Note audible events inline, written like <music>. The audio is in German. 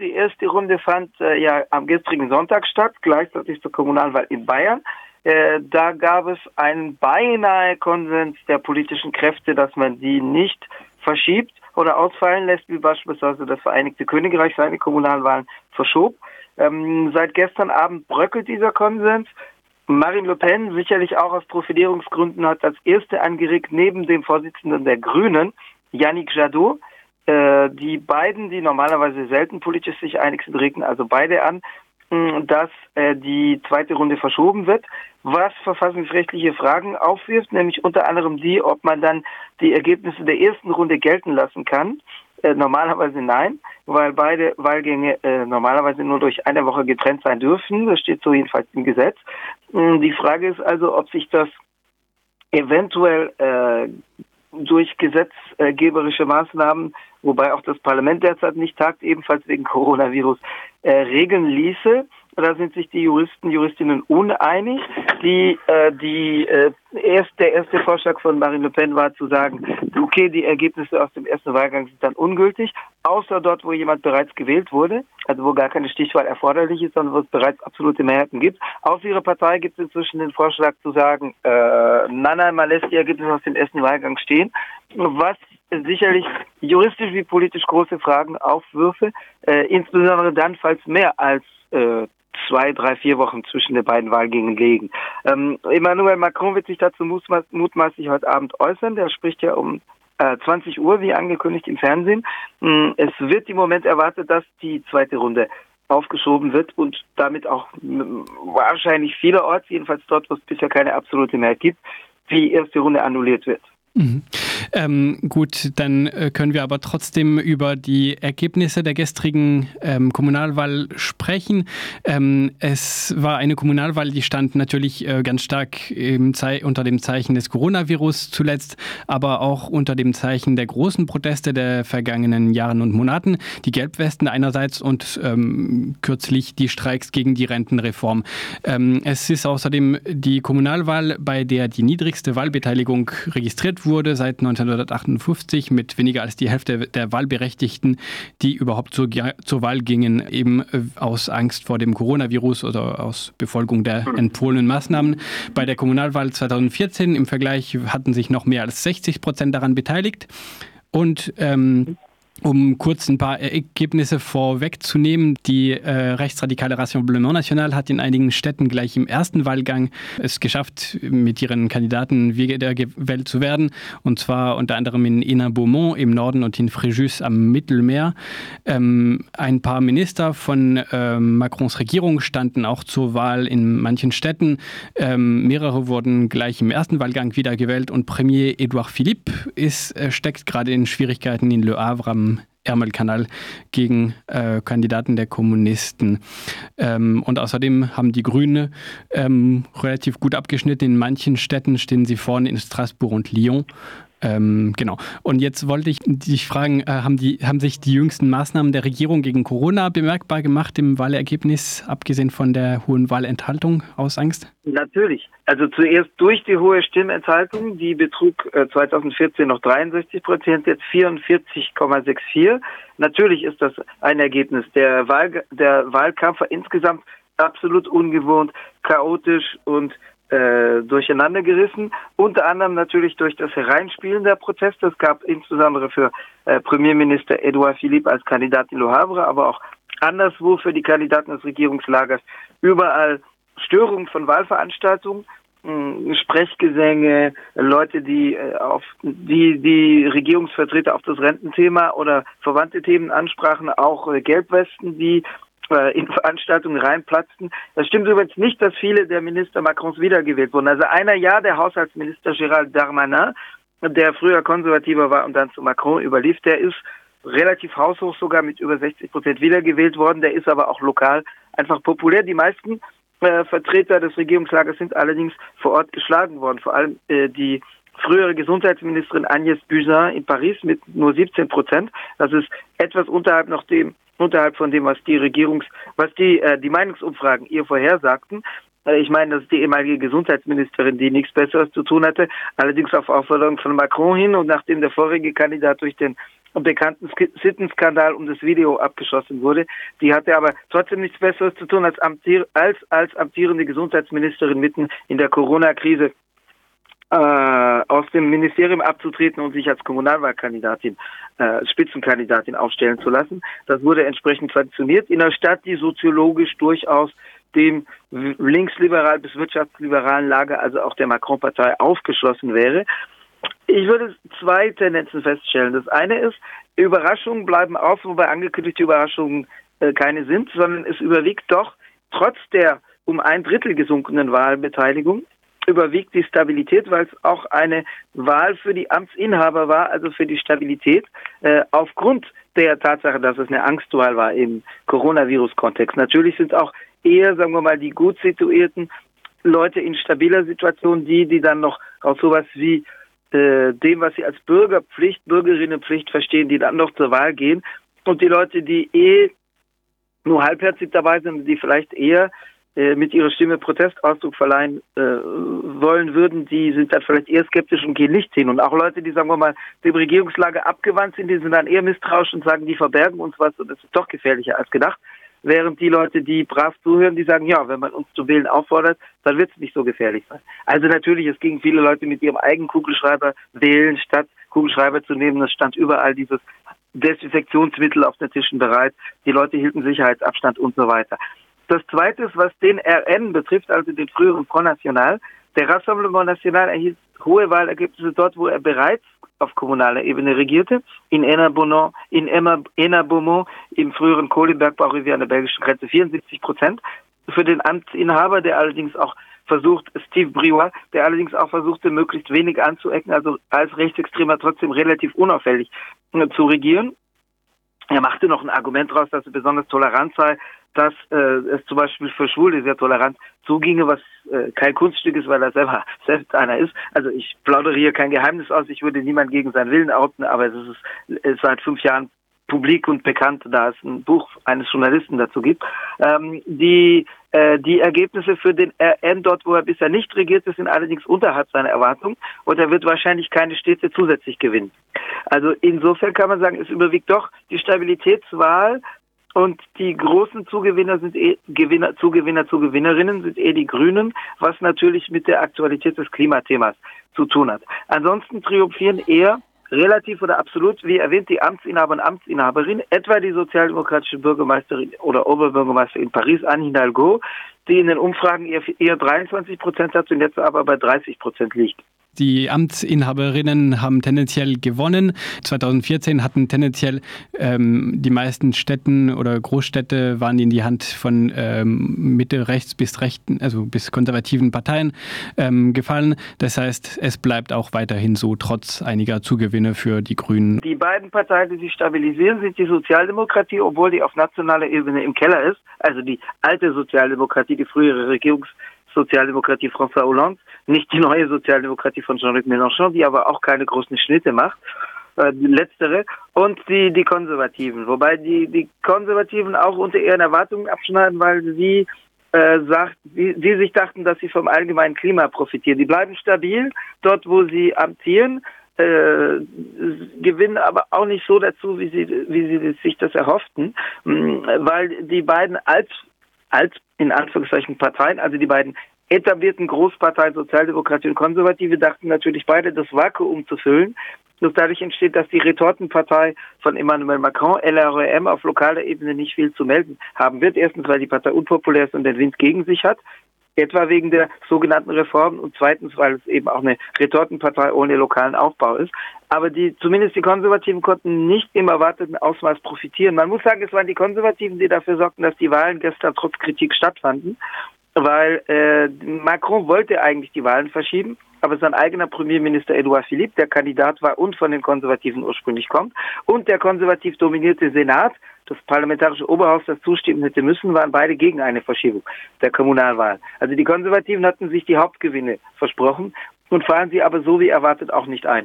Die erste Runde fand äh, ja am gestrigen Sonntag statt, gleichzeitig zur Kommunalwahl in Bayern. Äh, da gab es einen beinahe Konsens der politischen Kräfte, dass man die nicht verschiebt oder ausfallen lässt, wie beispielsweise das Vereinigte Königreich seine Kommunalwahlen verschob. Ähm, seit gestern Abend bröckelt dieser Konsens. Marine Le Pen, sicherlich auch aus Profilierungsgründen, hat als erste angeregt, neben dem Vorsitzenden der Grünen, Yannick Jadot, äh, die beiden, die normalerweise selten politisch sich einig sind, regten also beide an, mh, dass äh, die zweite Runde verschoben wird, was verfassungsrechtliche Fragen aufwirft, nämlich unter anderem die, ob man dann die Ergebnisse der ersten Runde gelten lassen kann. Äh, normalerweise nein, weil beide Wahlgänge normalerweise nur durch eine Woche getrennt sein dürfen. Das steht so jedenfalls im Gesetz. Mm, die Frage ist also, ob sich das eventuell durch gesetzgeberische Maßnahmen, wobei auch das Parlament derzeit nicht tagt, ebenfalls wegen Coronavirus, äh, regeln ließe. Da sind sich die Juristen, Juristinnen uneinig. Die, äh, die, äh, erst, der erste Vorschlag von Marine Le Pen war zu sagen, okay, die Ergebnisse aus dem ersten Wahlgang sind dann ungültig, außer dort, wo jemand bereits gewählt wurde, also wo gar keine Stichwahl erforderlich ist, sondern wo es bereits absolute Mehrheiten gibt. Aus ihrer Partei gibt es inzwischen den Vorschlag zu sagen, äh, man lässt die Ergebnisse aus dem ersten Wahlgang stehen, was sicherlich juristisch wie politisch große Fragen aufwürfe, äh, insbesondere dann, falls mehr als äh, zwei, drei, vier Wochen zwischen den beiden Wahlgängen liegen. Ähm, Emmanuel Macron wird sich dazu mutmaßlich heute Abend äußern. Der spricht ja um 20 Uhr, wie angekündigt im Fernsehen. Ähm, es wird im Moment erwartet, dass die zweite Runde aufgeschoben wird und damit auch wahrscheinlich vielerorts, jedenfalls dort, wo es bisher keine absolute Mehrheit gibt, die erste Runde annulliert wird. Mhm. Ähm, gut, dann äh, können wir aber trotzdem über die Ergebnisse der gestrigen ähm, Kommunalwahl sprechen. Ähm, es war eine Kommunalwahl, die stand natürlich äh, ganz stark unter dem Zeichen des Coronavirus zuletzt, aber auch unter dem Zeichen der großen Proteste der vergangenen Jahren und Monaten. Die Gelbwesten einerseits und ähm, kürzlich die Streiks gegen die Rentenreform. Ähm, es ist außerdem die Kommunalwahl, bei der die niedrigste Wahlbeteiligung registriert wurde seit 19 1958 mit weniger als die Hälfte der Wahlberechtigten, die überhaupt zur, zur Wahl gingen, eben äh, aus Angst vor dem Coronavirus oder aus Befolgung der hm. empfohlenen Maßnahmen. Bei der Kommunalwahl 2014 im Vergleich hatten sich noch mehr als 60 Prozent daran beteiligt. Und ähm, um kurz ein paar Ergebnisse vorwegzunehmen, die äh, rechtsradikale Rassemblement National hat in einigen Städten gleich im ersten Wahlgang es geschafft, mit ihren Kandidaten wiedergewählt zu werden. Und zwar unter anderem in Ena-Beaumont im Norden und in Fréjus am Mittelmeer. Ähm, ein paar Minister von äh, Macrons Regierung standen auch zur Wahl in manchen Städten. Ähm, mehrere wurden gleich im ersten Wahlgang wiedergewählt und Premier Edouard Philippe ist, äh, steckt gerade in Schwierigkeiten in Le Havre am Ärmelkanal gegen äh, Kandidaten der Kommunisten. Ähm, und außerdem haben die Grüne ähm, relativ gut abgeschnitten. In manchen Städten stehen sie vorne in Straßburg und Lyon. Ähm, genau. Und jetzt wollte ich dich fragen, äh, haben, die, haben sich die jüngsten Maßnahmen der Regierung gegen Corona bemerkbar gemacht im Wahlergebnis, abgesehen von der hohen Wahlenthaltung aus Angst? Natürlich. Also zuerst durch die hohe Stimmenthaltung, die betrug äh, 2014 noch 63 Prozent, jetzt 44,64. Natürlich ist das ein Ergebnis. Der, Wahl, der Wahlkampf war insgesamt absolut ungewohnt, chaotisch und äh, durcheinander gerissen. Unter anderem natürlich durch das Hereinspielen der Proteste. Es gab insbesondere für äh, Premierminister Edouard Philippe als Kandidat in Le Havre, aber auch anderswo für die Kandidaten des Regierungslagers überall Störungen von Wahlveranstaltungen. Sprechgesänge, Leute, die äh, auf die die Regierungsvertreter auf das Rententhema oder verwandte Themen ansprachen, auch äh, Gelbwesten, die äh, in <laughs> Veranstaltungen reinplatzten. Das stimmt übrigens nicht, dass viele der Minister Macrons wiedergewählt wurden. Also einer ja, der Haushaltsminister Gérald Darmanin, der früher konservativer war und dann zu Macron überlief, der ist relativ haushoch sogar mit über 60 Prozent wiedergewählt worden. Der ist aber auch lokal einfach populär. Die meisten äh, Vertreter des Regierungslagers sind allerdings vor Ort geschlagen worden. Vor allem äh, die frühere Gesundheitsministerin Agnès Buzyn in Paris mit nur 17 Prozent. Das ist etwas unterhalb noch dem unterhalb von dem, was die Regierungs, was die, äh, die Meinungsumfragen ihr vorhersagten. Äh, ich meine, das ist die ehemalige Gesundheitsministerin, die nichts Besseres zu tun hatte, allerdings auf Aufforderung von Macron hin und nachdem der vorige Kandidat durch den bekannten Sittenskandal um das Video abgeschossen wurde. Die hatte aber trotzdem nichts Besseres zu tun, als, amtier als, als amtierende Gesundheitsministerin mitten in der Corona-Krise äh, aus dem Ministerium abzutreten und sich als Kommunalwahlkandidatin, äh, Spitzenkandidatin aufstellen zu lassen. Das wurde entsprechend sanktioniert in einer Stadt, die soziologisch durchaus dem linksliberal bis wirtschaftsliberalen Lager, also auch der Macron-Partei, aufgeschlossen wäre. Ich würde zwei Tendenzen feststellen. Das eine ist, Überraschungen bleiben auf, wobei angekündigte Überraschungen äh, keine sind, sondern es überwiegt doch trotz der um ein Drittel gesunkenen Wahlbeteiligung überwiegt die Stabilität, weil es auch eine Wahl für die Amtsinhaber war, also für die Stabilität, äh, aufgrund der Tatsache, dass es eine Angstwahl war im Coronavirus-Kontext. Natürlich sind auch eher, sagen wir mal, die gut situierten Leute in stabiler Situation, die, die dann noch aus sowas wie äh, dem, was sie als Bürgerpflicht, Bürgerinnenpflicht verstehen, die dann noch zur Wahl gehen. Und die Leute, die eh nur halbherzig dabei sind, die vielleicht eher äh, mit ihrer Stimme Protestausdruck verleihen äh, wollen würden, die sind dann vielleicht eher skeptisch und gehen nicht hin. Und auch Leute, die, sagen wir mal, dem Regierungslage abgewandt sind, die sind dann eher misstrauisch und sagen, die verbergen uns was und das ist doch gefährlicher als gedacht. Während die Leute, die brav zuhören, die sagen, ja, wenn man uns zu wählen auffordert, dann wird es nicht so gefährlich sein. Also natürlich, es gingen viele Leute mit ihrem eigenen Kugelschreiber wählen, statt Kugelschreiber zu nehmen. Es stand überall dieses Desinfektionsmittel auf den Tischen bereit. Die Leute hielten Sicherheitsabstand und so weiter. Das Zweite ist, was den RN betrifft, also den früheren Front National. Der Rassemblement National erhielt hohe Wahlergebnisse dort, wo er bereits auf kommunaler Ebene regierte, in Enna-Beaumont, in Enna-Beaumont, im früheren Kohlenbergbau an der belgischen Grenze 74 Prozent. Für den Amtsinhaber, der allerdings auch versucht, Steve Briouat, der allerdings auch versuchte, möglichst wenig anzuecken, also als Rechtsextremer trotzdem relativ unauffällig äh, zu regieren. Er machte noch ein Argument daraus, dass er besonders tolerant sei, dass äh, es zum Beispiel für Schwule sehr tolerant zuginge, was äh, kein Kunststück ist, weil er selber <laughs> selbst einer ist. Also ich plaudere hier kein Geheimnis aus, ich würde niemand gegen seinen Willen outen, aber es ist, ist seit fünf Jahren publik und bekannt, da es ein Buch eines Journalisten dazu gibt. Ähm, die, äh, die Ergebnisse für den RN dort, wo er bisher nicht regierte, sind allerdings unterhalb seiner Erwartung und er wird wahrscheinlich keine Städte zusätzlich gewinnen. Also insofern kann man sagen, es überwiegt doch die Stabilitätswahl und die großen Zugewinner sind eh, Gewinner, Zugewinner, Zugewinnerinnen sind eh die Grünen, was natürlich mit der Aktualität des Klimathemas zu tun hat. Ansonsten triumphieren eher relativ oder absolut, wie erwähnt, die Amtsinhaber und Amtsinhaberin, etwa die sozialdemokratische Bürgermeisterin oder Oberbürgermeisterin in Paris, Anne Hidalgo, die in den Umfragen eher, eher 23 Prozent hat und jetzt aber bei 30 Prozent liegt. Die Amtsinhaberinnen haben tendenziell gewonnen. 2014 hatten tendenziell ähm, die meisten Städten oder Großstädte waren in die Hand von ähm, Mitte rechts bis rechten, also bis konservativen Parteien ähm, gefallen. Das heißt, es bleibt auch weiterhin so, trotz einiger Zugewinne für die Grünen. Die beiden Parteien, die sich stabilisieren, sind die Sozialdemokratie, obwohl die auf nationaler Ebene im Keller ist. Also die alte Sozialdemokratie, die frühere Regierungs Sozialdemokratie François Hollande, nicht die neue Sozialdemokratie von Jean-Luc Mélenchon, die aber auch keine großen Schnitte macht, äh, die letztere, und die, die Konservativen. Wobei die, die Konservativen auch unter ihren Erwartungen abschneiden, weil sie äh, sagt, die, die sich dachten, dass sie vom allgemeinen Klima profitieren. Die bleiben stabil dort, wo sie amtieren, äh, gewinnen aber auch nicht so dazu, wie sie, wie sie sich das erhofften, weil die beiden als als in Anführungszeichen Parteien, also die beiden etablierten Großparteien Sozialdemokratie und Konservative dachten natürlich beide, das Vakuum zu füllen. Das dadurch entsteht, dass die Retortenpartei von Emmanuel Macron, LREM, auf lokaler Ebene nicht viel zu melden haben wird. Erstens, weil die Partei unpopulär ist und den Wind gegen sich hat etwa wegen der sogenannten Reformen und zweitens, weil es eben auch eine Retortenpartei ohne lokalen Aufbau ist. Aber die, zumindest die Konservativen konnten nicht im erwarteten Ausmaß profitieren. Man muss sagen, es waren die Konservativen, die dafür sorgten, dass die Wahlen gestern trotz Kritik stattfanden, weil äh, Macron wollte eigentlich die Wahlen verschieben aber sein eigener Premierminister Edouard Philippe, der Kandidat war und von den Konservativen ursprünglich kommt, und der konservativ dominierte Senat, das parlamentarische Oberhaus, das zustimmen hätte müssen, waren beide gegen eine Verschiebung der Kommunalwahl. Also die Konservativen hatten sich die Hauptgewinne versprochen und fahren sie aber so wie erwartet auch nicht ein.